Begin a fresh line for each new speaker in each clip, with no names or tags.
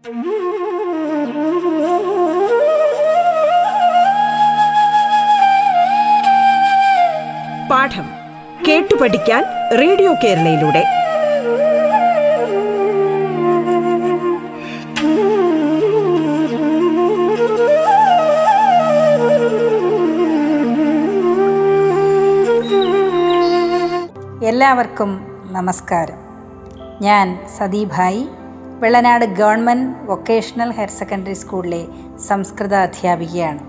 പാഠം കേട്ടു പഠിക്കാൻ റേഡിയോ കേരളയിലൂടെ.
എല്ലാവർക്കും നമസ്കാരം. ഞാൻ Sathibhai Vellanad government vocational higher secondary സ്കൂളിലെ സംസ്കൃത അധ്യാപികയാണ്.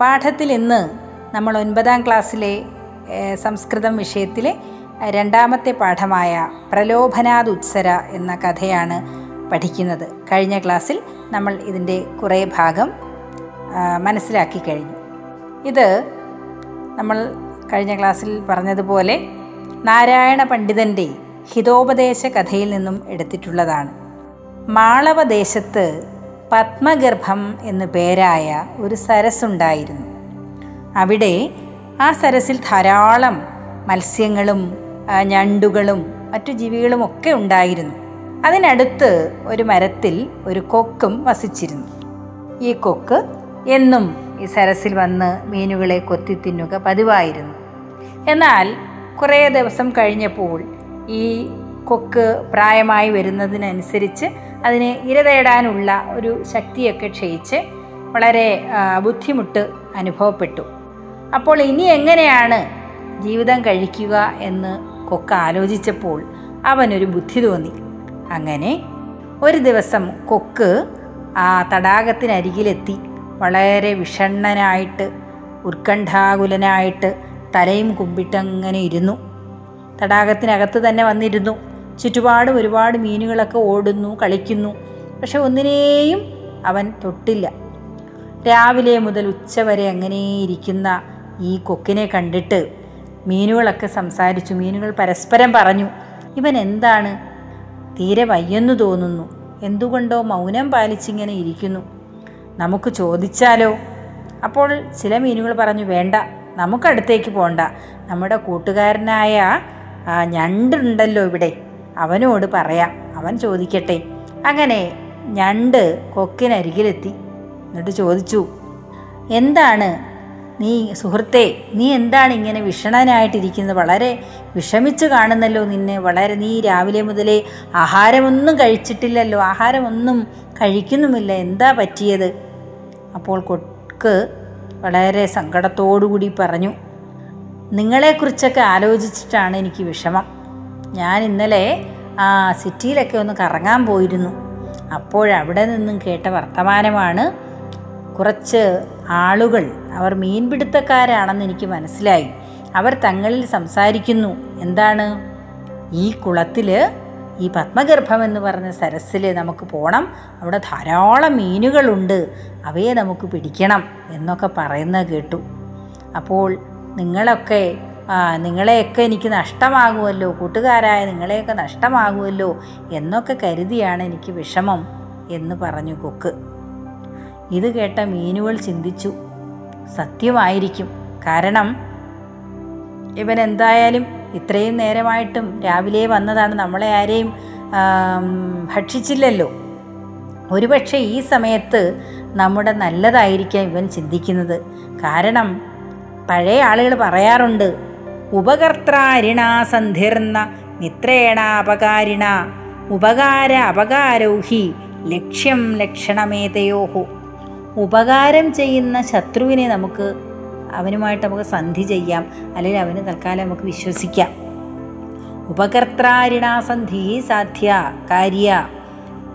പാഠത്തിൽ ഇന്ന് നമ്മൾ ഒൻപതാം ക്ലാസ്സിലെ സംസ്കൃതം വിഷയത്തിലെ രണ്ടാമത്തെ പാഠമായ പ്രലോഭനാദ് ഉത്സര എന്ന കഥയാണ് പഠിക്കുന്നത്. കഴിഞ്ഞ ക്ലാസ്സിൽ നമ്മൾ ഇതിന്റെ കുറേ ഭാഗം മനസ്സിലാക്കി കഴിഞ്ഞു. ഇത് നമ്മൾ കഴിഞ്ഞ ക്ലാസ്സിൽ പറഞ്ഞതുപോലെ നാരായണ പണ്ഡിതന്റെ ഹിതോപദേശ കഥയിൽ നിന്നും എടുത്തിട്ടുള്ളതാണ്. മാളവദേശത്ത് പത്മഗർഭം എന്നു പേരായ ഒരു സരസ്സുണ്ടായിരുന്നു. അവിടെ ആ സരസിൽ ധാരാളം മത്സ്യങ്ങളും ഞണ്ടുകളും മറ്റു ജീവികളും ഒക്കെ ഉണ്ടായിരുന്നു. അതിനടുത്ത് ഒരു മരത്തിൽ ഒരു കൊക്കും വസിച്ചിരുന്നു. ഈ കൊക്ക് എന്നും ഈ സരസിൽ വന്ന് മീനുകളെ കൊത്തി തിന്നുക പതിവായിരുന്നു. എന്നാൽ കുറേ ദിവസം കഴിഞ്ഞപ്പോൾ ഈ കൊക്ക് പ്രായമായി വരുന്നതിനനുസരിച്ച് അതിന് ഇര തേടാനുള്ള ഒരു ശക്തിയൊക്കെ ക്ഷയിച്ച് വളരെ ബുദ്ധിമുട്ട് അനുഭവപ്പെട്ടു. അപ്പോൾ ഇനി എങ്ങനെയാണ് ജീവിതം കഴിക്കുക എന്ന് കൊക്ക ആലോചിച്ചപ്പോൾ അവനൊരു ബുദ്ധി തോന്നി. അങ്ങനെ ഒരു ദിവസം കൊക്ക് ആ തടാകത്തിനരികിലെത്തി വളരെ വിഷണ്ണനായിട്ട് ഉത്കണ്ഠാകുലനായിട്ട് തലയും കുമ്പിട്ടങ്ങനെ ഇരുന്നു. തടാകത്തിനകത്ത് തന്നെ വന്നിരുന്നു. ചുറ്റുപാടും ഒരുപാട് മീനുകളൊക്കെ ഓടുന്നു കളിക്കുന്നു. പക്ഷെ ഒന്നിനെയും അവൻ തൊട്ടില്ല. രാവിലെ മുതൽ ഉച്ചവരെ അങ്ങനെ ഇരിക്കുന്ന ഈ കൊക്കിനെ കണ്ടിട്ട് മീനുകളൊക്കെ സംസാരിച്ചു. മീനുകൾ പരസ്പരം പറഞ്ഞു ഇവൻ എന്താണ്? തീരെ വയ്യെന്നു തോന്നുന്നു. എന്തുകൊണ്ടോ മൗനം പാലിച്ചിങ്ങനെ ഇരിക്കുന്നു. നമുക്ക് ചോദിച്ചാലോ? അപ്പോൾ ചില മീനുകൾ പറഞ്ഞു വേണ്ട നമുക്കടുത്തേക്ക് പോണ്ട. നമ്മുടെ കൂട്ടുകാരനായ ഞണ്ടുണ്ടല്ലോ ഇവിടെ. അവനോട് പറയാം. അവൻ ചോദിക്കട്ടെ. അങ്ങനെ ഞണ്ട് കൊക്കിനരികിലെത്തി. എന്നിട്ട് ചോദിച്ചു എന്താണ്? നീ സുഹൃത്തെ നീ എന്താണ് ഇങ്ങനെ വിഷണനായിട്ടിരിക്കുന്നത്? വളരെ വിഷമിച്ച് കാണുന്നല്ലോ നിന്നെ. വളരെ നീ രാവിലെ മുതലേ ആഹാരമൊന്നും കഴിച്ചിട്ടില്ലല്ലോ. ആഹാരമൊന്നും കഴിക്കുന്നുമില്ല. എന്താ പറ്റിയത്? അപ്പോൾ കൊക്ക് വളരെ സങ്കടത്തോടുകൂടി പറഞ്ഞു നിങ്ങളെക്കുറിച്ചൊക്കെ ആലോചിച്ചിട്ടാണ് എനിക്ക് വിഷമം. ഞാൻ ഇന്നലെ ആ സിറ്റിയിലൊക്കെ ഒന്ന് കറങ്ങാൻ പോയിരുന്നു. അപ്പോഴവിടെ നിന്നും കേട്ട വർത്തമാനമാണ് കുറച്ച് ആളുകൾ അവർ മീൻപിടുത്തക്കാരാണെന്ന് എനിക്ക് മനസ്സിലായി. അവർ തങ്ങളിൽ സംസാരിക്കുന്നു. എന്താണ്? ഈ കുളത്തിൽ ഈ പത്മഗർഭം എന്ന് പറഞ്ഞ സരസ്സിൽ നമുക്ക് പോകണം അവിടെ ധാരാളം മീനുകളുണ്ട്. അവയെ നമുക്ക് പിടിക്കണം എന്നൊക്കെ പറയുന്നത് കേട്ടു. അപ്പോൾ നിങ്ങളൊക്കെ ആ, നിങ്ങളെയൊക്കെ എനിക്ക് നഷ്ടമാകുമല്ലോ കൂട്ടുകാരായ നിങ്ങളെയൊക്കെ നഷ്ടമാകുമല്ലോ എന്നൊക്കെ കരുതിയാണ് എനിക്ക് വിഷമം എന്ന് പറഞ്ഞു കൊക്ക്. ഇത് കേട്ട മീനുകൾ ചിന്തിച്ചു. സത്യമായിരിക്കും. കാരണം ഇവൻ എന്തായാലും ഇത്രയും നേരമായിട്ടും രാവിലെ വന്നതാണ് നമ്മളെ ആരെയും ഭക്ഷിച്ചില്ലല്ലോ. ഒരുപക്ഷെ ഈ സമയത്ത് നമ്മുടെ നല്ലതായിരിക്കാം ഇവൻ ചിന്തിക്കുന്നത്. കാരണം പഴയ ആളുകൾ പറയാറുണ്ട് ഉപകർത്താരിണ സന്ധിർന്ന മിത്രേണാപകാരിണ ഉപകാര അപകാരൗഹി ലക്ഷ്യം ലക്ഷണമേതയോഹു. ഉപകാരം ചെയ്യുന്ന ശത്രുവിനെ നമുക്ക് അവനുമായിട്ട് നമുക്ക് സന്ധി ചെയ്യാം. അല്ലെങ്കിൽ അവന് തൽക്കാലം നമുക്ക് വിശ്വസിക്കാം. ഉപകർത്താരിണാസന്ധി സാധ്യ കാര്യ.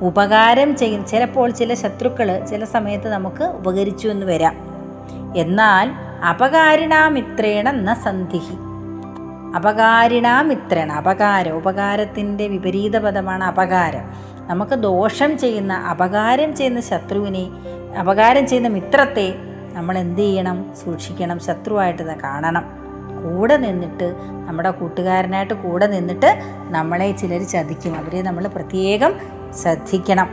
ഉപകാരം ചെയ്യും ചിലപ്പോൾ ചില ശത്രുക്കൾ ചില സമയത്ത് നമുക്ക് ഉപകരിച്ചു എന്ന് വരാം. എന്നാൽ അപകാരിണാമിത്രേണ ന സന്ധിഹി. അപകാരിണാമിത്രേണ അപകാരം. ഉപകാരത്തിന്റെ വിപരീത പദമാണ് അപകാരം. നമുക്ക് ദോഷം ചെയ്യുന്ന അപകാരം ചെയ്യുന്ന ശത്രുവിനെ അപകാരം ചെയ്യുന്ന മിത്രത്തെ നമ്മൾ എന്ത് ചെയ്യണം? സൂക്ഷിക്കണം. ശത്രുവായിട്ട് കാണണം. കൂടെ നിന്നിട്ട് നമ്മുടെ കൂട്ടുകാരനായിട്ട് കൂടെ നിന്നിട്ട് നമ്മളെ ചിലർ ചതിക്കും. അവരെ നമ്മൾ പ്രത്യേകം ശ്രദ്ധിക്കണം.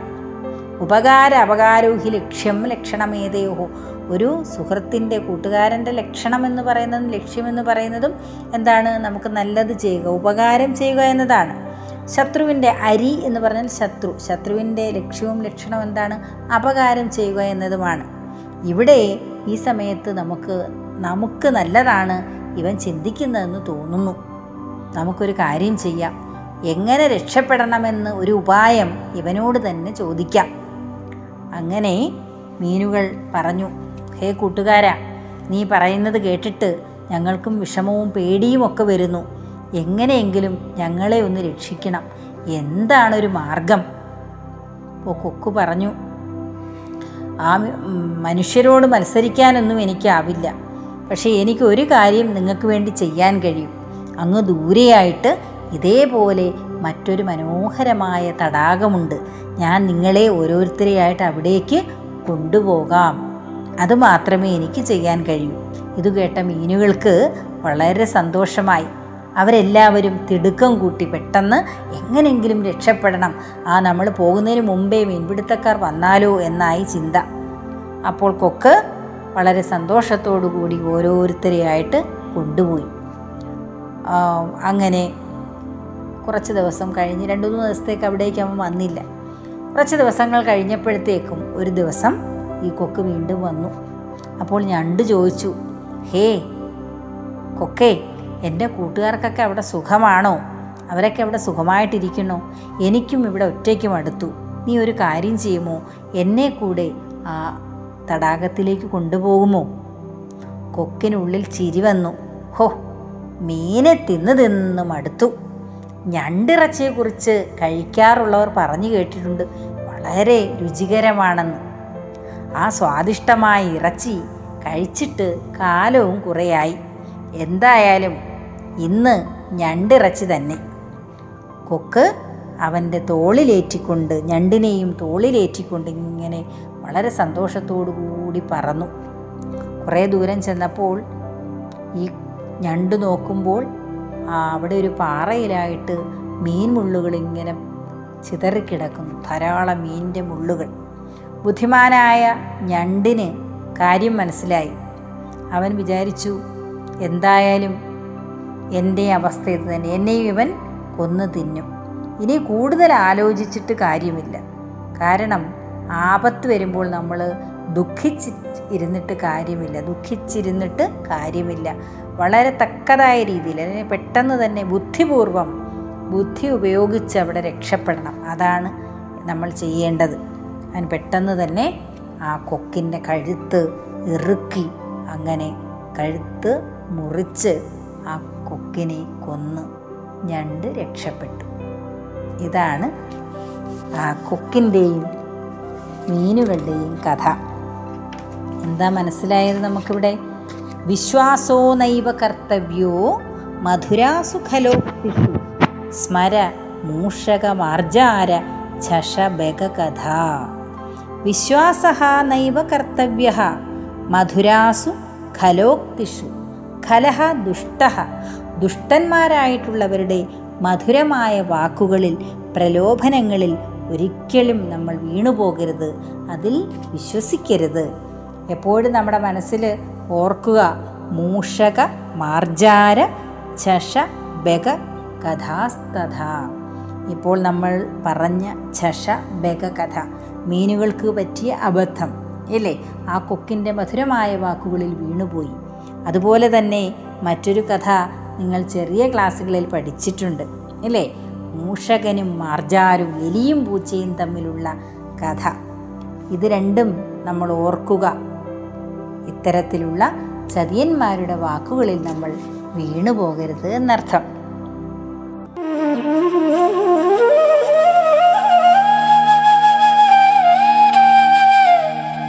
ഉപകാര അപകാരോഹി ലക്ഷ്യം ലക്ഷണമേതയോഹോ. ഒരു സുഹൃത്തിന്റെ കൂട്ടുകാരന്റെ ലക്ഷണം എന്ന് പറയുന്നതും ലക്ഷ്യമെന്ന് പറയുന്നതും എന്താണ്? നമുക്ക് നല്ലത് ചെയ്യുക ഉപകാരം ചെയ്യുക എന്നതാണ്. ശത്രുവിന്റെ അരി എന്ന് പറഞ്ഞാൽ ശത്രു. ശത്രുവിന്റെ ലക്ഷ്യവും ലക്ഷണം എന്താണ്? അപകാരം ചെയ്യുക എന്നതുമാണ്. ഇവിടെ ഈ സമയത്ത് നമുക്ക് നമുക്ക് നല്ലതാണ് ഇവൻ ചിന്തിക്കുന്നതെന്ന് തോന്നുന്നു. നമുക്കൊരു കാര്യം ചെയ്യാം. എങ്ങനെ രക്ഷപ്പെടണമെന്ന് ഒരു ഉപായം ഇവനോട് തന്നെ ചോദിക്കാം. അങ്ങനെ മീനുകൾ പറഞ്ഞു ഹേ കൂട്ടുകാരാ നീ പറയുന്നത് കേട്ടിട്ട് ഞങ്ങൾക്കും വിഷമവും പേടിയും ഒക്കെ വരുന്നു. എങ്ങനെയെങ്കിലും ഞങ്ങളെ ഒന്ന് രക്ഷിക്കണം. എന്താണൊരു മാർഗം? അപ്പോൾ കൊക്കു പറഞ്ഞു. ആ മനുഷ്യരോട് മത്സരിക്കാനൊന്നും എനിക്കാവില്ല. പക്ഷേ എനിക്ക് ഒരു കാര്യം നിങ്ങൾക്ക് വേണ്ടി ചെയ്യാൻ കഴിയും. അങ്ങ് ദൂരെയായിട്ട് ഇതേപോലെ മറ്റൊരു മനോഹരമായ തടാകമുണ്ട്. ഞാൻ നിങ്ങളെ ഓരോരുത്തരെയായിട്ട് അവിടേക്ക് കൊണ്ടുപോകാം. അത് മാത്രമേ എനിക്ക് ചെയ്യാൻ കഴിയൂ. ഇത് കേട്ട മീനുകൾക്ക് വളരെ സന്തോഷമായി. അവരെല്ലാവരും തിടുക്കം കൂട്ടി പെട്ടെന്ന് എങ്ങനെയെങ്കിലും രക്ഷപ്പെടണം. ആ നമ്മൾ പോകുന്നതിന് മുമ്പേ മീൻപിടുത്തക്കാർ വന്നാലോ എന്നായി ചിന്ത. അപ്പോൾ കൊക്ക് വളരെ സന്തോഷത്തോടു കൂടി ഓരോരുത്തരെയായിട്ട് കൊണ്ടുപോയി. അങ്ങനെ കുറച്ച് ദിവസം കഴിഞ്ഞ് രണ്ട് മൂന്ന് ദിവസത്തേക്ക് അവിടേക്ക് അവൻ വന്നില്ല. കുറച്ച് ദിവസങ്ങൾ കഴിഞ്ഞപ്പോഴത്തേക്കും ഒരു ദിവസം ഈ കൊക്ക് വീണ്ടും വന്നു. അപ്പോൾ ഞണ്ട് ചോദിച്ചു ഹേ കൊക്കേ എന്റെ കൂട്ടുകാർക്കൊക്കെ അവിടെ സുഖമാണോ? അവരൊക്കെ അവിടെ സുഖമായിട്ടിരിക്കണോ എനിക്കും ഇവിടെ ഒറ്റയ്ക്കും അടുത്തു. നീ ഒരു കാര്യം ചെയ്യുമോ? എന്നെ കൂടെ ആ തടാകത്തിലേക്ക് കൊണ്ടുപോകുമോ? കൊക്കിനുള്ളിൽ ചിരി വന്നു. ഹോ മീനെ തിന്ന് തിന്ന് മടുത്തു ഞണ്ടിറച്ചിയെക്കുറിച്ച് കഴിക്കാറുള്ളവർ പറഞ്ഞു കേട്ടിട്ടുണ്ട്. വളരെ രുചികരമാണെന്ന്. ആ സ്വാദിഷ്ടമായ ഇറച്ചി കഴിച്ചിട്ട് കാലവും കുറേയായി. എന്തായാലും ഇന്ന് ഞണ്ടിറച്ചി തന്നെ. കൊക്ക് അവന്റെ തോളിലേറ്റിക്കൊണ്ട് ഞണ്ടിനെയും തോളിലേറ്റിക്കൊണ്ട് ഇങ്ങനെ വളരെ സന്തോഷത്തോടു കൂടി പറന്നു. കുറേ ദൂരം ചെന്നപ്പോൾ ഈ ഞണ്ട് നോക്കുമ്പോൾ അവിടെ ഒരു പാറയിലായിട്ട് മീൻ മുള്ളുകൾ ഇങ്ങനെ ചിതറിക്കിടക്കുന്നു. ധാരാളം മീനിന്റെ മുള്ളുകൾ. ബുദ്ധിമാനായ ഞണ്ടിന് കാര്യം മനസ്സിലായി. അവൻ വിചാരിച്ചു എന്തായാലും എന്റെ അവസ്ഥ ഇത് തന്നെ. എന്നെയും ഇവൻ കൊന്നു തിന്നും. ഇനി കൂടുതൽ ആലോചിച്ചിട്ട് കാര്യമില്ല. കാരണം ആപത്ത് വരുമ്പോൾ നമ്മൾ ദുഃഖിച്ച് ഇരുന്നിട്ട് കാര്യമില്ല. ദുഃഖിച്ചിരുന്നിട്ട് കാര്യമില്ല. വളരെ തക്കതായ രീതിയിൽ അല്ലെങ്കിൽ പെട്ടെന്ന് തന്നെ ബുദ്ധിപൂർവം ബുദ്ധി ഉപയോഗിച്ച് അവിടെ രക്ഷപ്പെടണം. അതാണ് നമ്മൾ ചെയ്യേണ്ടത്. അവൻ പെട്ടെന്ന് തന്നെ ആ കൊക്കിന്റെ കഴുത്ത് ഇറുക്കി അങ്ങനെ കഴുത്ത് മുറിച്ച് ആ കൊക്കിനെ കൊന്ന് ഞണ്ട് രക്ഷപ്പെട്ടു. ഇതാണ് ആ കൊക്കിന്റെയും മീനുകളുടെയും കഥ. എന്താ മനസ്സിലായത് നമുക്കിവിടെ? വിശ്വാസോ നൈവ കർത്തവ്യോ മധുരാസുഖലോക്തിഷു സ്മര മൂഷകമാർജാര ഛഷബകകഥ വിശ്വാസ നൈവ കർത്തവ്യ മധുരാസു ഖലോക്തിഷു. ഖലഹ ദുഷ്ട ദുഷ്ടന്മാരായിട്ടുള്ളവരുടെ മധുരമായ വാക്കുകളിൽ പ്രലോഭനങ്ങളിൽ ഒരിക്കലും നമ്മൾ വീണുപോകരുത്. അതിൽ വിശ്വസിക്കരുത്. എപ്പോഴും നമ്മുടെ മനസ്സിൽ ഓർക്കുക മൂഷക മാർജാര ചഷ ബഗ കഥാസ്തഥ. ഇപ്പോൾ നമ്മൾ പറഞ്ഞ ചഷ ബഗ കഥ. മീനുകൾക്ക് പറ്റിയ അബദ്ധം ഇല്ലേ ആ കൊക്കിന്റെ മധുരമായ വാക്കുകളിൽ വീണുപോയി. അതുപോലെ തന്നെ മറ്റൊരു കഥ നിങ്ങൾ ചെറിയ ക്ലാസ്സുകളിൽ പഠിച്ചിട്ടുണ്ട് ഇല്ലേ മൂഷകനും മാർജാരും എലിയും പൂച്ചയും തമ്മിലുള്ള കഥ. ഇത് രണ്ടും നമ്മൾ ഓർക്കുക. ഇത്തരത്തിലുള്ള ചതിയന്മാരുടെ വാക്കുകളിൽ നമ്മൾ വീണുപോകരുത് എന്നർത്ഥം.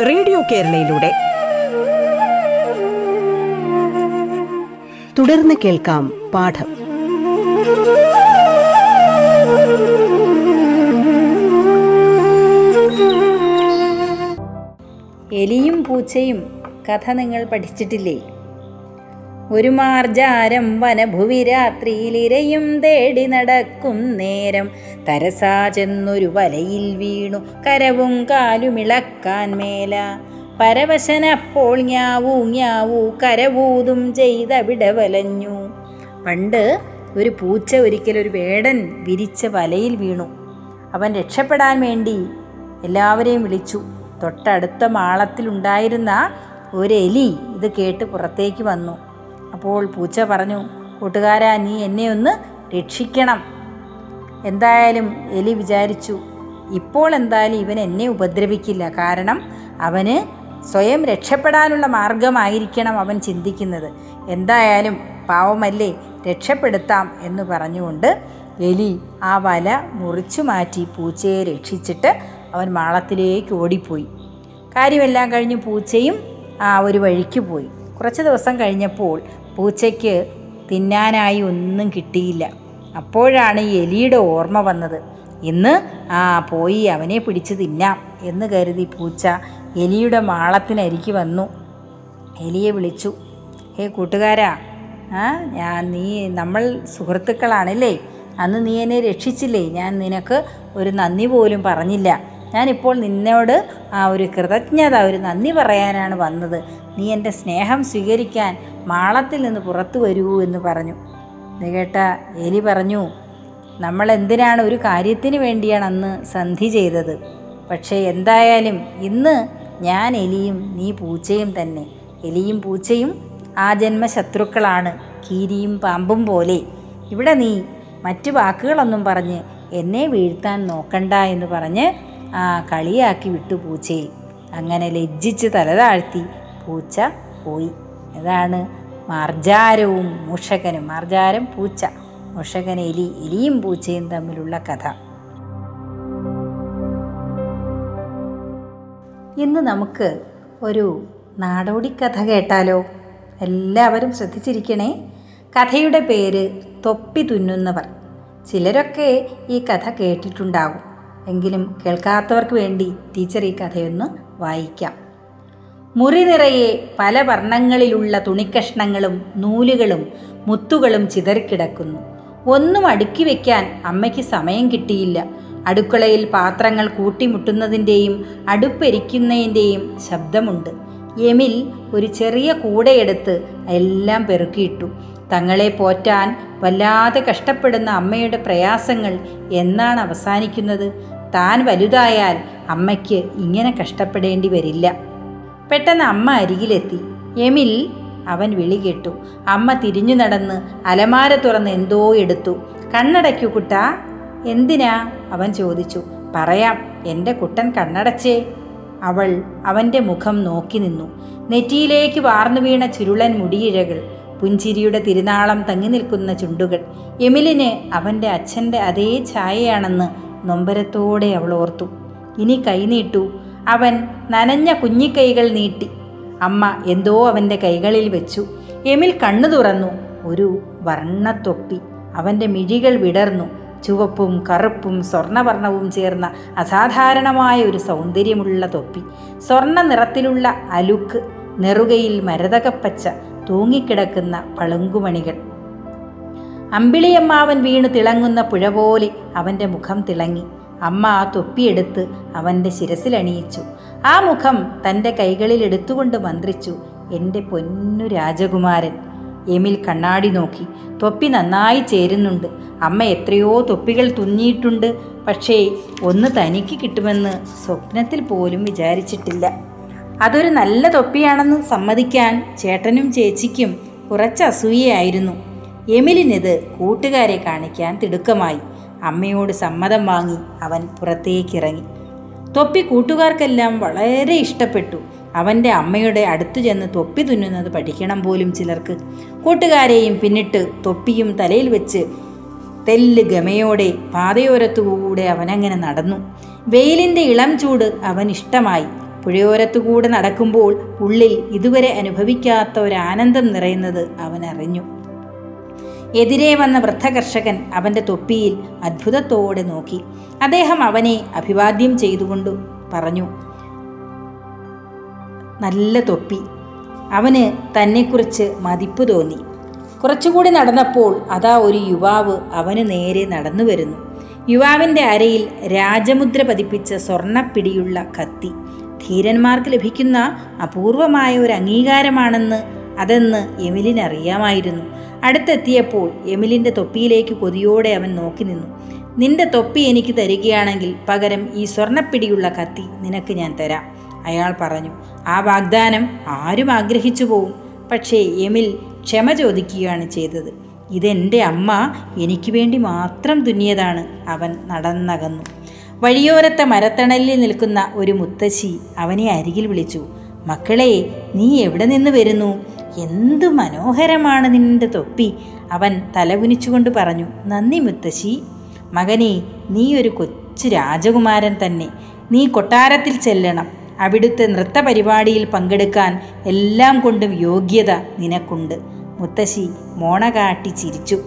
റേഡിയോ കേരളയിലൂടെ. തുടർന്ന് കേൾക്കാം പാഠം.
എലിയും പൂച്ചയും കഥ നിങ്ങൾ പഠിച്ചിട്ടില്ലേ? ഒരു മാർജാരം വനഭുവി രാത്രിയിലിരയും തേടി നടക്കും നേരം. തരസാ ചെന്നൊരു വലയിൽ വീണു കരവും കാലുമിളക്കാൻ മേല. പരവശനപ്പോൾ ഞാവൂ ഞാവൂ കരവൂതും ചെയ്തവിടെ വലഞ്ഞു. പണ്ട് ഒരു പൂച്ച ഒരിക്കൽ ഒരു വേടൻ വിരിച്ച വലയിൽ വീണു. അവൻ രക്ഷപ്പെടാൻ വേണ്ടി എല്ലാവരെയും വിളിച്ചു. തൊട്ടടുത്ത മാളത്തിലുണ്ടായിരുന്ന ഒരു എലി ഇത് കേട്ട് പുറത്തേക്ക് വന്നു. അപ്പോൾ പൂച്ച പറഞ്ഞു കൂട്ടുകാരാ നീ എന്നെ ഒന്ന് രക്ഷിക്കണം. എന്തായാലും എലി വിചാരിച്ചു ഇപ്പോൾ എന്തായാലും ഇവൻ എന്നെ ഉപദ്രവിക്കില്ല. കാരണം അവന് സ്വയം രക്ഷപ്പെടാനുള്ള മാർഗമായിരിക്കണം അവൻ ചിന്തിക്കുന്നത്. എന്തായാലും പാവമല്ലേ രക്ഷപ്പെടുത്താം എന്ന് പറഞ്ഞുകൊണ്ട് എലി ആ വല മുറിച്ചു മാറ്റി പൂച്ചയെ രക്ഷിച്ചിട്ട് അവൻ മാളത്തിലേക്ക് ഓടിപ്പോയി. കാര്യമെല്ലാം കഴിഞ്ഞ് പൂച്ചയും ആ ഒരു വഴിക്ക് പോയി. കുറച്ച് ദിവസം കഴിഞ്ഞപ്പോൾ പൂച്ചയ്ക്ക് തിന്നാനായി ഒന്നും കിട്ടിയില്ല. അപ്പോഴാണ് എലിയുടെ ഓർമ്മ വന്നത്. ഇന്ന് ആ പോയി അവനെ പിടിച്ച് തിന്നാം എന്ന് കരുതി പൂച്ച എലിയുടെ മാളത്തിനരിക്ക് വന്നു. എലിയെ വിളിച്ചു. ഹേ കൂട്ടുകാരാ ആ ഞാൻ നീ നമ്മൾ സുഹൃത്തുക്കളാണല്ലേ? അന്ന് നീ എന്നെ രക്ഷിച്ചില്ലേ? ഞാൻ നിനക്ക് ഒരു നന്ദി പോലും പറഞ്ഞില്ല. ഞാനിപ്പോൾ നിന്നോട് ആ ഒരു കൃതജ്ഞത ഒരു നന്ദി പറയാനാണ് വന്നത്. നീ എന്റെ സ്നേഹം സ്വീകരിക്കാൻ മാളത്തിൽ നിന്ന് പുറത്തു വരൂ എന്ന് പറഞ്ഞു. ഇത് കേട്ട എലി പറഞ്ഞു നമ്മൾ എന്തിനാണ് ഒരു കാര്യത്തിന് വേണ്ടിയാണ് അന്ന് സന്ധി ചെയ്തത്? പക്ഷേ എന്തായാലും ഇന്ന് ഞാൻ എലിയും നീ പൂച്ചയും തന്നെ. എലിയും പൂച്ചയും ആ ജന്മ ശത്രുക്കളാണ് കീരിയും പാമ്പും പോലെ. ഇവിടെ നീ മറ്റു വാക്കുകളൊന്നും പറഞ്ഞ് എന്നെ വീഴ്ത്താൻ നോക്കണ്ട എന്ന് പറഞ്ഞ് ആ കളിയാക്കി വിട്ടു പൂച്ചയെ അങ്ങനെ ലജ്ജിച്ച് തല താഴ്ത്തി പൂച്ച പോയി. അതാണ് മാർജാരവും മൂഷകനും. മാർജാരം പൂച്ച മൂഷകൻ എലി എലിയും പൂച്ചയും തമ്മിലുള്ള കഥ. ഇന്ന് നമുക്ക് ഒരു നാടോടി കഥ കേട്ടാലോ? എല്ലാവരും ശ്രദ്ധിച്ചിരിക്കണേ. കഥയുടെ പേര് തൊപ്പി തുന്നുന്നവർ. ചിലരൊക്കെ ഈ കഥ കേട്ടിട്ടുണ്ടാകും എങ്കിലും കേൾക്കാത്തവർക്ക് വേണ്ടി ടീച്ചർ ഈ കഥയൊന്ന് വായിക്കാം. മുറി നിറയെ പല വർണങ്ങളിലുള്ള തുണിക്കഷ്ണങ്ങളും നൂലുകളും മുത്തുകളും ചിതറിക്കിടക്കുന്നു. ഒന്നും അടുക്കി വെക്കാൻ അമ്മയ്ക്ക് സമയം കിട്ടിയില്ല. അടുക്കളയിൽ പാത്രങ്ങൾ കൂട്ടിമുട്ടുന്നതിന്റെയും അടുപ്പെരിക്കുന്നതിന്റെയും ശബ്ദമുണ്ട്. എമിൽ ഒരു ചെറിയ കൂടയെടുത്ത് എല്ലാം പെറുക്കിയിട്ടു. തങ്ങളെ പോറ്റാൻ വല്ലാതെ കഷ്ടപ്പെടുന്ന അമ്മയുടെ പ്രയാസങ്ങൾ എന്നാണ് അവസാനിക്കുന്നത്? താൻ വലുതായാൽ അമ്മയ്ക്ക് ഇങ്ങനെ കഷ്ടപ്പെടേണ്ടി വരില്ല. പെട്ടെന്ന് അമ്മ അരികിലെത്തി. എമിൽ അവൻ വിളി കേട്ടു. അമ്മ തിരിഞ്ഞു നടന്ന് അലമാര തുറന്ന് എന്തോ എടുത്തു. കണ്ണടയ്ക്കു കുട്ട. എന്തിനാ? അവൻ ചോദിച്ചു. പറയാം. എന്റെ കുട്ടൻ കണ്ണടച്ചേ. അവൾ അവന്റെ മുഖം നോക്കി നിന്നു. നെറ്റിയിലേക്ക് വാർന്നു വീണ ചുരുളൻ മുടിയിഴകൾ പുഞ്ചിരിയുടെ തിരുനാളം തങ്ങി നിൽക്കുന്ന ചുണ്ടുകൾ. എമിലിന് അവന്റെ അച്ഛന്റെ അതേ ഛായയാണെന്ന് നൊമ്പരത്തോടെ അവൾ ഓർത്തു. ഇനി കൈനീട്ടു അവൻ നനഞ്ഞ കുഞ്ഞിക്കൈകൾ നീട്ടി. അമ്മ എന്തോ അവന്റെ കൈകളിൽ വെച്ചു. എമിൽ കണ്ണു തുറന്നു. ഒരു വർണത്തൊപ്പി. അവന്റെ മിഴികൾ വിടർന്നു. ചുവപ്പും കറുപ്പും സ്വർണവർണവും ചേർന്ന അസാധാരണമായ ഒരു സൗന്ദര്യമുള്ള തൊപ്പി. സ്വർണ നിറത്തിലുള്ള അലുക്ക്. നെറുകയിൽ മരതകപ്പച്ച തൂങ്ങിക്കിടക്കുന്ന പളുങ്കുമണികൾ. അമ്പിളിയമ്മാവൻ വീണ് തിളങ്ങുന്ന പുഴ പോലെ അവന്റെ മുഖം തിളങ്ങി. അമ്മ ആ തൊപ്പിയെടുത്ത് അവന്റെ ശിരസിലണിയിച്ചു. ആ മുഖം തന്റെ കൈകളിൽ എടുത്തുകൊണ്ട് മന്ത്രിച്ചു എന്റെ പൊന്നു രാജകുമാരൻ എമിൽ കണ്ണാടി നോക്കി. തൊപ്പി നന്നായി ചേരുന്നുണ്ട്. അമ്മ എത്രയോ തൊപ്പികൾ തുന്നിയിട്ടുണ്ട്. പക്ഷേ ഒന്ന് തനിക്ക് കിട്ടുമെന്ന് സ്വപ്നത്തിൽ പോലും വിചാരിച്ചിട്ടില്ല. അതൊരു നല്ല തൊപ്പിയാണെന്ന് സമ്മതിക്കാൻ ചേട്ടനും ചേച്ചിക്കും കുറച്ച് അസൂയയായിരുന്നു. എമിലിനിത് കൂട്ടുകാരെ കാണിക്കാൻ തിടുക്കമായി. അമ്മയോട് സമ്മതം വാങ്ങി അവൻ പുറത്തേക്കിറങ്ങി. തൊപ്പി കൂട്ടുകാർക്കെല്ലാം വളരെ ഇഷ്ടപ്പെട്ടു. അവന്റെ അമ്മയുടെ അടുത്തു ചെന്ന് തൊപ്പി തുന്നുന്നത് പഠിക്കണം പോലും ചിലർക്ക്. കൂട്ടുകാരെയും പിന്നിട്ട് തൊപ്പിയും തലയിൽ വെച്ച് തെല്ല് ഗമയോടെ പാതയോരത്തുകൂടെ അവനങ്ങനെ നടന്നു. വെയിലിന്റെ ഇളം ചൂട് അവൻ ഇഷ്ടമായി. പുഴയോരത്തുകൂടെ നടക്കുമ്പോൾ ഉള്ളിൽ ഇതുവരെ അനുഭവിക്കാത്ത ഒരു ആനന്ദം നിറയുന്നത് അവൻ അറിഞ്ഞു എതിരെ വന്ന വൃദ്ധകർഷകൻ അവന്റെ തൊപ്പിയിൽ അത്ഭുതത്തോടെ നോക്കി. അദ്ദേഹം അവനെ അഭിവാദ്യം ചെയ്തുകൊണ്ട് പറഞ്ഞു നല്ല തൊപ്പി. അവന് തന്നെക്കുറിച്ച് മതിപ്പ് തോന്നി. കുറച്ചുകൂടി നടന്നപ്പോൾ അതാ ഒരു യുവാവ് അവന് നേരെ നടന്നു വരുന്നു. യുവാവിന്റെ അരയിൽ രാജമുദ്ര പതിപ്പിച്ച സ്വർണപ്പിടിയുള്ള കത്തി. ധീരന്മാർക്ക് ലഭിക്കുന്ന അപൂർവമായ ഒരു അംഗീകാരമാണെന്ന് അതെന്ന് എമിലിന് അറിയാമായിരുന്നു. അടുത്തെത്തിയപ്പോൾ എമിലിന്റെ തൊപ്പിയിലേക്ക് കൊതിയോടെ അവൻ നോക്കി നിന്നു. നിന്റെ തൊപ്പി എനിക്ക് തരികയാണെങ്കിൽ പകരം ഈ സ്വർണപ്പിടിയുള്ള കത്തി നിനക്ക് ഞാൻ തരാം അയാൾ പറഞ്ഞു. ആ വാഗ്ദാനം ആരും ആഗ്രഹിച്ചു പോവും. പക്ഷേ എമിൽ ക്ഷമ ചോദിക്കുകയാണ് ചെയ്തത്. ഇതെന്റെ അമ്മ എനിക്ക് വേണ്ടി മാത്രം തുന്നിയതാണ് അവൻ നടന്നകന്നു. വഴിയോരത്തെ മരത്തണലിൽ നിൽക്കുന്ന ഒരു മുത്തശ്ശി അവനെ അരികിൽ വിളിച്ചു. മക്കളെ നീ എവിടെ നിന്ന് വരുന്നു? എന്തു മനോഹരമാണ് നിന്റെ തൊപ്പി? അവൻ തലകുനിച്ചുകൊണ്ട് പറഞ്ഞു നന്ദി മുത്തശ്ശി. മകനെ നീ ഒരു കൊച്ചു രാജകുമാരൻ തന്നെ. നീ കൊട്ടാരത്തിൽ ചെല്ലണം. അവിടുത്തെ നൃത്ത പരിപാടിയിൽ പങ്കെടുക്കാൻ എല്ലാം കൊണ്ടും യോഗ്യത നിനക്കുണ്ട്. മുത്തശ്ശി മോണ കാട്ടി ചിരിച്ചു.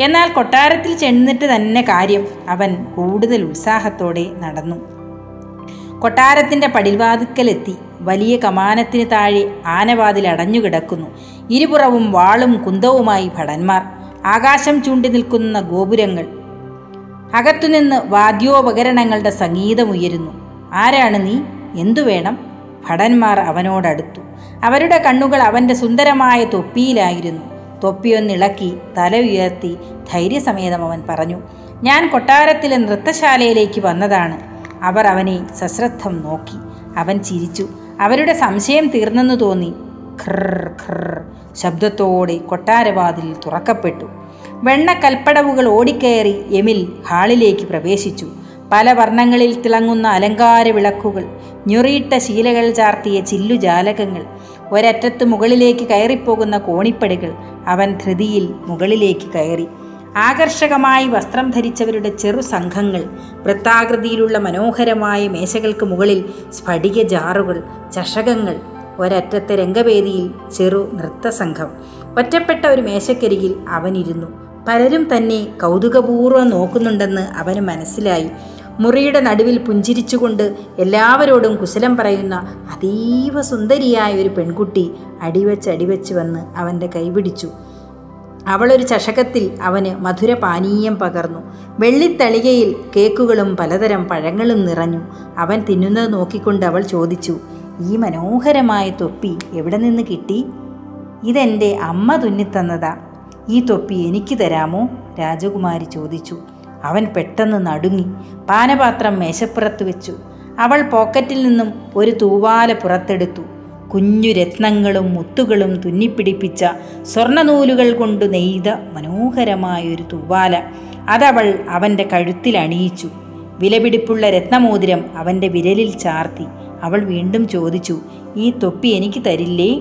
എന്നാൽ കൊട്ടാരത്തിൽ ചെന്നിട്ട് തന്നെ കാര്യം അവൻ കൂടുതൽ ഉത്സാഹത്തോടെ നടന്നു. കൊട്ടാരത്തിന്റെ പടിവാതിക്കലെത്തി. വലിയ കമാനത്തിന് താഴെ ആനവാതിൽ അടഞ്ഞുകിടക്കുന്നു. ഇരുപുറവും വാളും കുന്തവുമായി ഭടന്മാർ. ആകാശം ചൂണ്ടി നിൽക്കുന്ന ഗോപുരങ്ങൾ. അകത്തുനിന്ന് വാദ്യോപകരണങ്ങളുടെ സംഗീതമുയരുന്നു ആരാണ് നീ? എന്തു വേണം? ഭടന്മാർ അവനോടടുത്തു. അവരുടെ കണ്ണുകൾ അവന്റെ സുന്ദരമായ തൊപ്പിയിലായിരുന്നു. തൊപ്പിയൊന്നിളക്കി തല ഉയർത്തി ധൈര്യസമേതം അവൻ പറഞ്ഞു ഞാൻ കൊട്ടാരത്തിലെ നൃത്തശാലയിലേക്ക് വന്നതാണ്. അവർ അവനെ സശ്രദ്ധം നോക്കി. അവൻ ചിരിച്ചു. അവരുടെ സംശയം തീർന്നെന്ന് തോന്നി. ഖർ ഖർ ശബ്ദത്തോടെ കൊട്ടാരവാതിൽ തുറക്കപ്പെട്ടു. വെണ്ണ കൽപ്പടവുകൾ ഓടിക്കയറി എമിൽ ഹാളിലേക്ക് പ്രവേശിച്ചു. പല വർണങ്ങളിൽ തിളങ്ങുന്ന അലങ്കാര വിളക്കുകൾ ഞൊറിയിട്ട ശീലകൾ ചാർത്തിയ ചില്ലുജാലകങ്ങൾ ഒരറ്റത്ത് മുകളിലേക്ക് കയറിപ്പോകുന്ന കോണിപ്പടികൾ അവൻ ധൃതിയിൽ മുകളിലേക്ക് കയറി. ആകർഷകമായി വസ്ത്രം ധരിച്ചവരുടെ ചെറു സംഘങ്ങൾ വൃത്താകൃതിയിലുള്ള മനോഹരമായ മേശകൾക്ക് മുകളിൽ സ്ഫടിക ജാറുകൾ ചഷകങ്ങൾ ഒരറ്റത്തെ രംഗവേദിയിൽ ചെറു നൃത്തസംഘം. ഒറ്റപ്പെട്ട ഒരു മേശക്കരികിൽ അവനിരുന്നു. പലരും തന്നെ കൗതുകപൂർവം നോക്കുന്നുണ്ടെന്ന് അവന് മനസ്സിലായി. മുറിയുടെ നടുവിൽ പുഞ്ചിരിച്ചുകൊണ്ട് എല്ലാവരോടും കുശലം പറയുന്ന അതീവ സുന്ദരിയായ ഒരു പെൺകുട്ടി അടിവച്ച് അടിവച്ച് വന്ന് അവന്റെ കൈപിടിച്ചു അവളൊരു ചഷകത്തിൽ അവന് മധുരപാനീയം പകർന്നു. വെള്ളിത്തളികയിൽ കേക്കുകളും പലതരം പഴങ്ങളും നിറഞ്ഞു. അവൻ തിന്നുന്നത് നോക്കിക്കൊണ്ട് അവൾ ചോദിച്ചു ഈ മനോഹരമായ തൊപ്പി എവിടെ നിന്ന് കിട്ടി? ഇതെന്റെ അമ്മ തുന്നിത്തന്നതാ. ഈ തൊപ്പി എനിക്ക് തരാമോ? രാജകുമാരി ചോദിച്ചു. അവൻ പെട്ടെന്ന് നടുങ്ങി പാനപാത്രം മേശപ്പുറത്ത് വെച്ചു. അവൾ പോക്കറ്റിൽ നിന്നും ഒരു തൂവാല പുറത്തെടുത്തു. കുഞ്ഞു രത്നങ്ങളും മുത്തുകളും തുന്നിപ്പിടിപ്പിച്ച സ്വർണനൂലുകൾ കൊണ്ട് നെയ്ത മനോഹരമായൊരു തൂവാല. അതവൾ അവന്റെ കഴുത്തിൽ അണിയിച്ചു. വിലപിടിപ്പുള്ള രത്നമോതിരം അവന്റെ വിരലിൽ ചാർത്തി. അവൾ വീണ്ടും ചോദിച്ചു ഈ തൊപ്പി എനിക്ക് തരില്ലേ?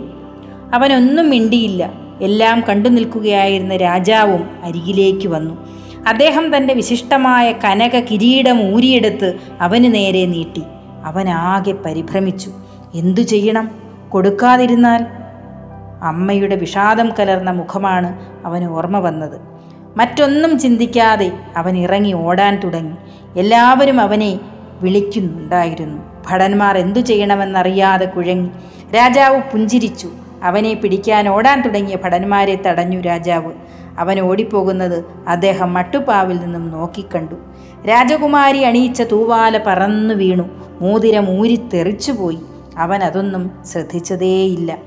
അവനൊന്നും മിണ്ടിയില്ല. എല്ലാം കണ്ടു നിൽക്കുകയായിരുന്ന രാജാവും അരികിലേക്ക് വന്നു. അദ്ദേഹം തന്റെ വിശിഷ്ടമായ കനക കിരീടം ഊരിയെടുത്ത് അവന് നേരെ നീട്ടി. അവനാകെ പരിഭ്രമിച്ചു. എന്തു ചെയ്യണം? കൊടുക്കാതിരുന്നാൽ അമ്മയുടെ വിഷാദം കലർന്ന മുഖമാണ് അവന് ഓർമ്മ വന്നത്. മറ്റൊന്നും ചിന്തിക്കാതെ അവൻ ഇറങ്ങി ഓടാൻ തുടങ്ങി. എല്ലാവരും അവനെ വിളിക്കുന്നുണ്ടായിരുന്നു. ഭടന്മാർ എന്തു ചെയ്യണമെന്നറിയാതെ കുഴങ്ങി. രാജാവ് പുഞ്ചിരിച്ചു. അവനെ പിടിക്കാൻ ഓടാൻ തുടങ്ങിയ ഭടന്മാരെ തടഞ്ഞു രാജാവ്. അവൻ ഓടിപ്പോകുന്നത് അദ്ദേഹം മട്ടുപ്പാവിൽ നിന്നും നോക്കിക്കണ്ടു. രാജകുമാരി അണിയിച്ച തൂവാല പറന്നു വീണു. മോതിരം ഊരിത്തെറിച്ചുപോയി. അവൻ അതൊന്നും ശ്രദ്ധിച്ചതേയില്ല.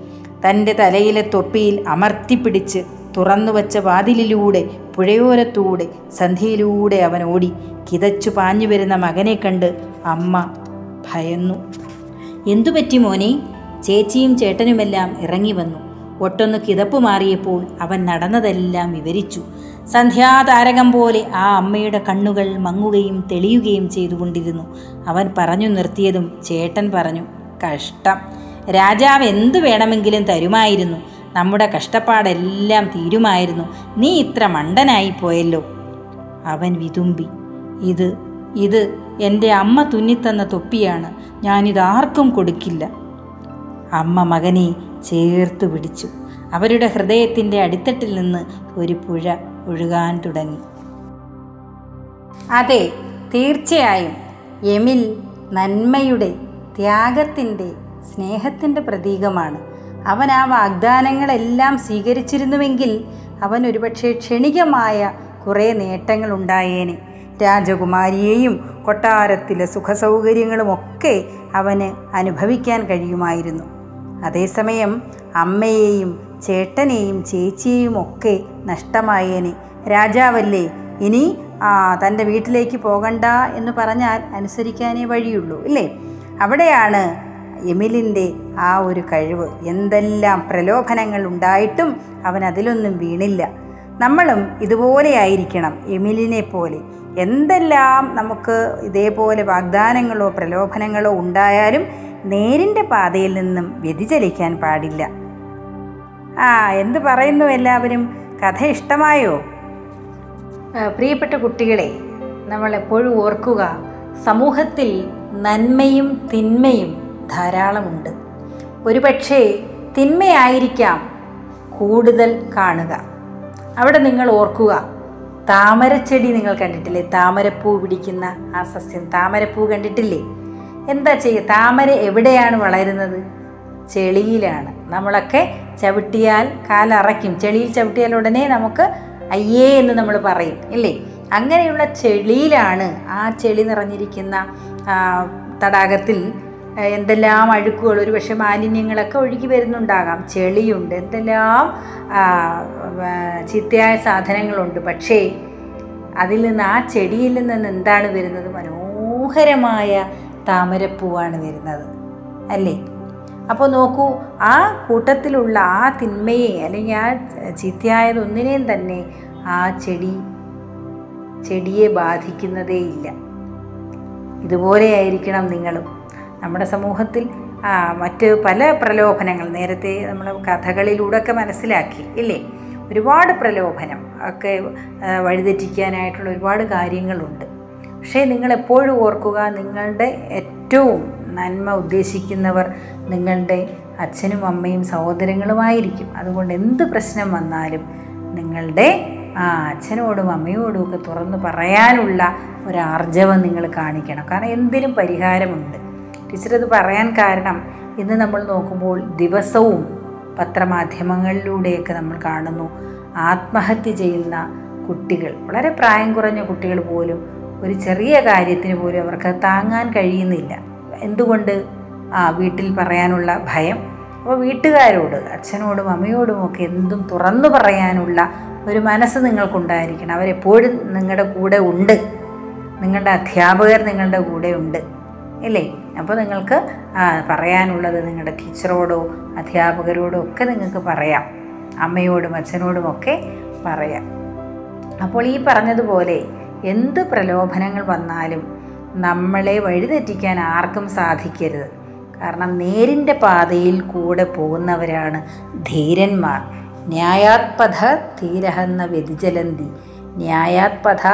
തന്റെ തലയിലെ തൊപ്പിയിൽ അമർത്തിപ്പിടിച്ച് തുറന്നുവച്ച വാതിലിലൂടെ പുഴയോരത്തൂടെ സന്ധ്യയിലൂടെ അവൻ ഓടി. കിതച്ചു പാഞ്ഞു വരുന്ന മകനെ കണ്ട് അമ്മ ഭയന്നു. എന്തുപറ്റി മോനെ? ചേച്ചിയും ചേട്ടനുമെല്ലാം ഇറങ്ങി വന്നു. ഒട്ടൊന്ന് കിതപ്പ് മാറിയപ്പോൾ അവൻ നടന്നതെല്ലാം വിവരിച്ചു. സന്ധ്യാതാരകം പോലെ ആ അമ്മയുടെ കണ്ണുകൾ മങ്ങുകയും തെളിയുകയും ചെയ്തുകൊണ്ടിരുന്നു. അവൻ പറഞ്ഞു നിർത്തിയതും ചേട്ടൻ പറഞ്ഞു. കഷ്ടം. രാജാവ് എന്തു വേണമെങ്കിലും തരുമായിരുന്നു. നമ്മുടെ കഷ്ടപ്പാടെല്ലാം തീരുമായിരുന്നു. നീ ഇത്ര മണ്ടനായി പോയല്ലോ. അവൻ വിതുമ്പി ഇത് ഇത് എന്റെ അമ്മ തുന്നിത്തന്ന തൊപ്പിയാണ്. ഞാനിതാർക്കും കൊടുക്കില്ല. അമ്മ മകനെ ചേർത്ത് പിടിച്ചു. അവരുടെ ഹൃദയത്തിന്റെ അടിത്തട്ടിൽ നിന്ന് ഒരു പുഴ ഒഴുകാൻ തുടങ്ങി. അതെ തീർച്ചയായും. എമിൽ നന്മയുടെ ത്യാഗത്തിന്റെ സ്നേഹത്തിന്റെ പ്രതീകമാണ്. അവൻ ആ വാഗ്ദാനങ്ങളെല്ലാം സ്വീകരിച്ചിരുന്നുവെങ്കിൽ അവൻ ഒരുപക്ഷെ ക്ഷണികമായ കുറേ നേട്ടങ്ങൾ ഉണ്ടായേനെ രാജകുമാരിയെയും കൊട്ടാരത്തിലെ സുഖസൗകര്യങ്ങളുമൊക്കെ അവന് അനുഭവിക്കാൻ കഴിയുമായിരുന്നു. അതേസമയം അമ്മയെയും ചേട്ടനെയും ചേച്ചിയെയും ഒക്കെ നഷ്ടമായേനെ. രാജാവല്ലേ ഇനി ആ തന്റെ വീട്ടിലേക്ക് പോകണ്ട എന്ന് പറഞ്ഞാൽ അനുസരിക്കാനേ വഴിയുള്ളൂ ഇല്ലേ? അവിടെയാണ് എമിലിന്റെ ആ ഒരു കഴിവ്. എന്തെല്ലാം പ്രലോഭനങ്ങൾ ഉണ്ടായിട്ടും അവൻ അതിലൊന്നും വീണില്ല. നമ്മളും ഇതുപോലെ ആയിരിക്കണം എമിലിനെ പോലെ. എന്തെല്ലാം നമുക്ക് ഇതേപോലെ വാഗ്ദാനങ്ങളോ പ്രലോഭനങ്ങളോ ഉണ്ടായാലും നേരിന്റെ പാതയിൽ നിന്നും വ്യതിചലിക്കാൻ പാടില്ല. ആ എന്ത് പറയുന്നു എല്ലാവരും? കഥ ഇഷ്ടമായോ? പ്രിയപ്പെട്ട കുട്ടികളെ നമ്മൾ എപ്പോഴും ഓർക്കുക സമൂഹത്തിൽ നന്മയും തിന്മയും ധാരാളമുണ്ട്. ഒരുപക്ഷേ തിന്മയായിരിക്കാം കൂടുതൽ കാണുക. അവിടെ നിങ്ങൾ ഓർക്കുക താമരച്ചെടി നിങ്ങൾ കണ്ടിട്ടില്ലേ? താമരപ്പൂ പിടിക്കുന്ന ആ സസ്യം. താമരപ്പൂ കണ്ടിട്ടില്ലേ? എന്താ ചെയ്യുക താമര എവിടെയാണ് വളരുന്നത്? ചെളിയിലാണ്. നമ്മളൊക്കെ ചവിട്ടിയാൽ കാലറയ്ക്കും ചെളിയിൽ ചവിട്ടിയാൽ ഉടനെ നമുക്ക് അയ്യേ എന്ന് നമ്മൾ പറയും ഇല്ലേ? അങ്ങനെയുള്ള ചെളിയിലാണ് ആ ചെളി നിറഞ്ഞിരിക്കുന്ന തടാകത്തിൽ എന്തെല്ലാം അഴുക്കുകൾ ഒരു പക്ഷേ മാലിന്യങ്ങളൊക്കെ ഒഴുകി വരുന്നുണ്ടാകാം. ചെളിയുണ്ട് എന്തെല്ലാം ചീത്തയായ സാധനങ്ങളുണ്ട്. പക്ഷേ അതിൽ നിന്ന് ആ ചെടിയിൽ നിന്ന് എന്താണ് വരുന്നത്? മനോഹരമായ താമരപ്പൂവാണ് വരുന്നത്. അല്ലേ? അപ്പോൾ നോക്കൂ ആ കൂട്ടത്തിലുള്ള ആ തിന്മയെ അല്ലെങ്കിൽ ആ ചീത്തയായതൊന്നിനെയും തന്നെ ആ ചെടി ചെടിയെ ബാധിക്കുന്നതേയില്ല. ഇതുപോലെയായിരിക്കണം നിങ്ങളും. നമ്മുടെ സമൂഹത്തിൽ മറ്റ് പല പ്രലോഭനങ്ങൾ നേരത്തെ നമ്മൾ കഥകളിലൂടെ ഒക്കെ മനസ്സിലാക്കി ഇല്ലേ? ഒരുപാട് പ്രലോഭനം ഒക്കെ വഴിതെറ്റിക്കാനായിട്ടുള്ള ഒരുപാട് കാര്യങ്ങളുണ്ട്. പക്ഷേ നിങ്ങൾ എപ്പോഴും ഓർക്കുക നിങ്ങളുടെ ഏറ്റവും നന്മ ഉദ്ദേശിക്കുന്നവർ നിങ്ങളുടെ അച്ഛനും അമ്മയും സഹോദരങ്ങളുമായിരിക്കും. അതുകൊണ്ട് എന്ത് പ്രശ്നം വന്നാലും നിങ്ങളുടെ ആ അച്ഛനോടും അമ്മയോടും ഒക്കെ തുറന്ന് പറയാനുള്ള ഒരു നിങ്ങൾ കാണിക്കണം. കാരണം എന്തിനും പരിഹാരമുണ്ട്. ടീച്ചർ ഇത് പറയാൻ കാരണം ഇന്ന് നമ്മൾ നോക്കുമ്പോൾ ദിവസവും പത്രമാധ്യമങ്ങളിലൂടെയൊക്കെ നമ്മൾ കാണുന്നു ആത്മഹത്യ ചെയ്യുന്ന കുട്ടികൾ. വളരെ പ്രായം കുറഞ്ഞ കുട്ടികൾ പോലും ഒരു ചെറിയ കാര്യത്തിന് പോലും അവർക്ക് താങ്ങാൻ കഴിയുന്നില്ല. എന്തുകൊണ്ട്? ആ വീട്ടിൽ പറയാനുള്ള ഭയം. അപ്പോൾ വീട്ടുകാരോട് അച്ഛനോടും അമ്മയോടും ഒക്കെ എന്തും തുറന്നു പറയാനുള്ള ഒരു മനസ്സ് നിങ്ങൾക്കുണ്ടായിരിക്കണം. അവരെപ്പോഴും നിങ്ങളുടെ കൂടെ ഉണ്ട്. നിങ്ങളുടെ അധ്യാപകർ നിങ്ങളുടെ കൂടെ ഉണ്ട്. അല്ലേ അപ്പോൾ നിങ്ങൾക്ക് പറയാനുള്ളത് നിങ്ങളുടെ ടീച്ചറോടോ അധ്യാപകരോടോ ഒക്കെ നിങ്ങൾക്ക് പറയാം. അമ്മയോടും അച്ഛനോടും ഒക്കെ പറയാം. അപ്പോൾ ഈ പറഞ്ഞതുപോലെ എന്ത് പ്രലോഭനങ്ങൾ വന്നാലും നമ്മളെ വഴിതെറ്റിക്കാൻ ആർക്കും സാധിക്കരുത്. കാരണം നേരിന്റെ പാതയിൽ കൂടെ പോകുന്നവരാണ് ധീരന്മാർ. ന്യായാത്പഥ ധീരഹെന്ന വ്യതിചലന്തി. ന്യായാത്പഥ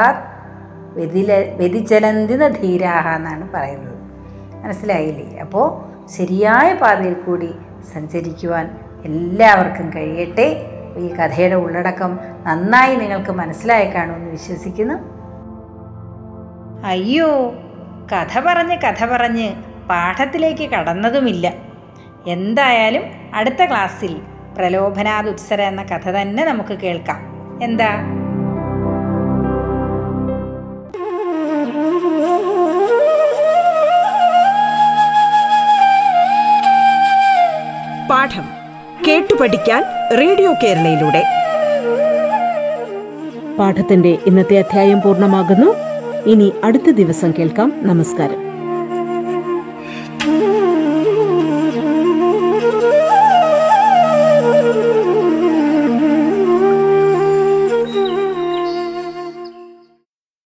വ്യതില വ്യതിചലന്തിന ധീരാഹ എന്നാണ് പറയുന്നത്. മനസ്സിലായില്ലേ? അപ്പോൾ ശരിയായ പാതയിൽ കൂടി സഞ്ചരിക്കുവാൻ എല്ലാവർക്കും കഴിയട്ടെ. ഈ കഥയുടെ ഉള്ളടക്കം നന്നായി നിങ്ങൾക്ക് മനസ്സിലായി കാണുമെന്ന് വിശ്വസിക്കുന്നു. അയ്യോ കഥ പറഞ്ഞ് കഥ പറഞ്ഞ് പാഠത്തിലേക്ക് കടന്നതുമില്ല. എന്തായാലും അടുത്ത ക്ലാസ്സിൽ പ്രലോഭനാദുത്സര എന്ന കഥ തന്നെ നമുക്ക് കേൾക്കാം. എന്താ?
പാഠം കേട്ടു പഠിക്കാൻ റേഡിയോ കേരളയിലൂടെ.
പാഠത്തിന്റെ ഇന്നത്തെ അധ്യായം പൂർണമാകുന്നു. ഇനി അടുത്ത ദിവസം കേൾക്കാം. നമസ്കാരം.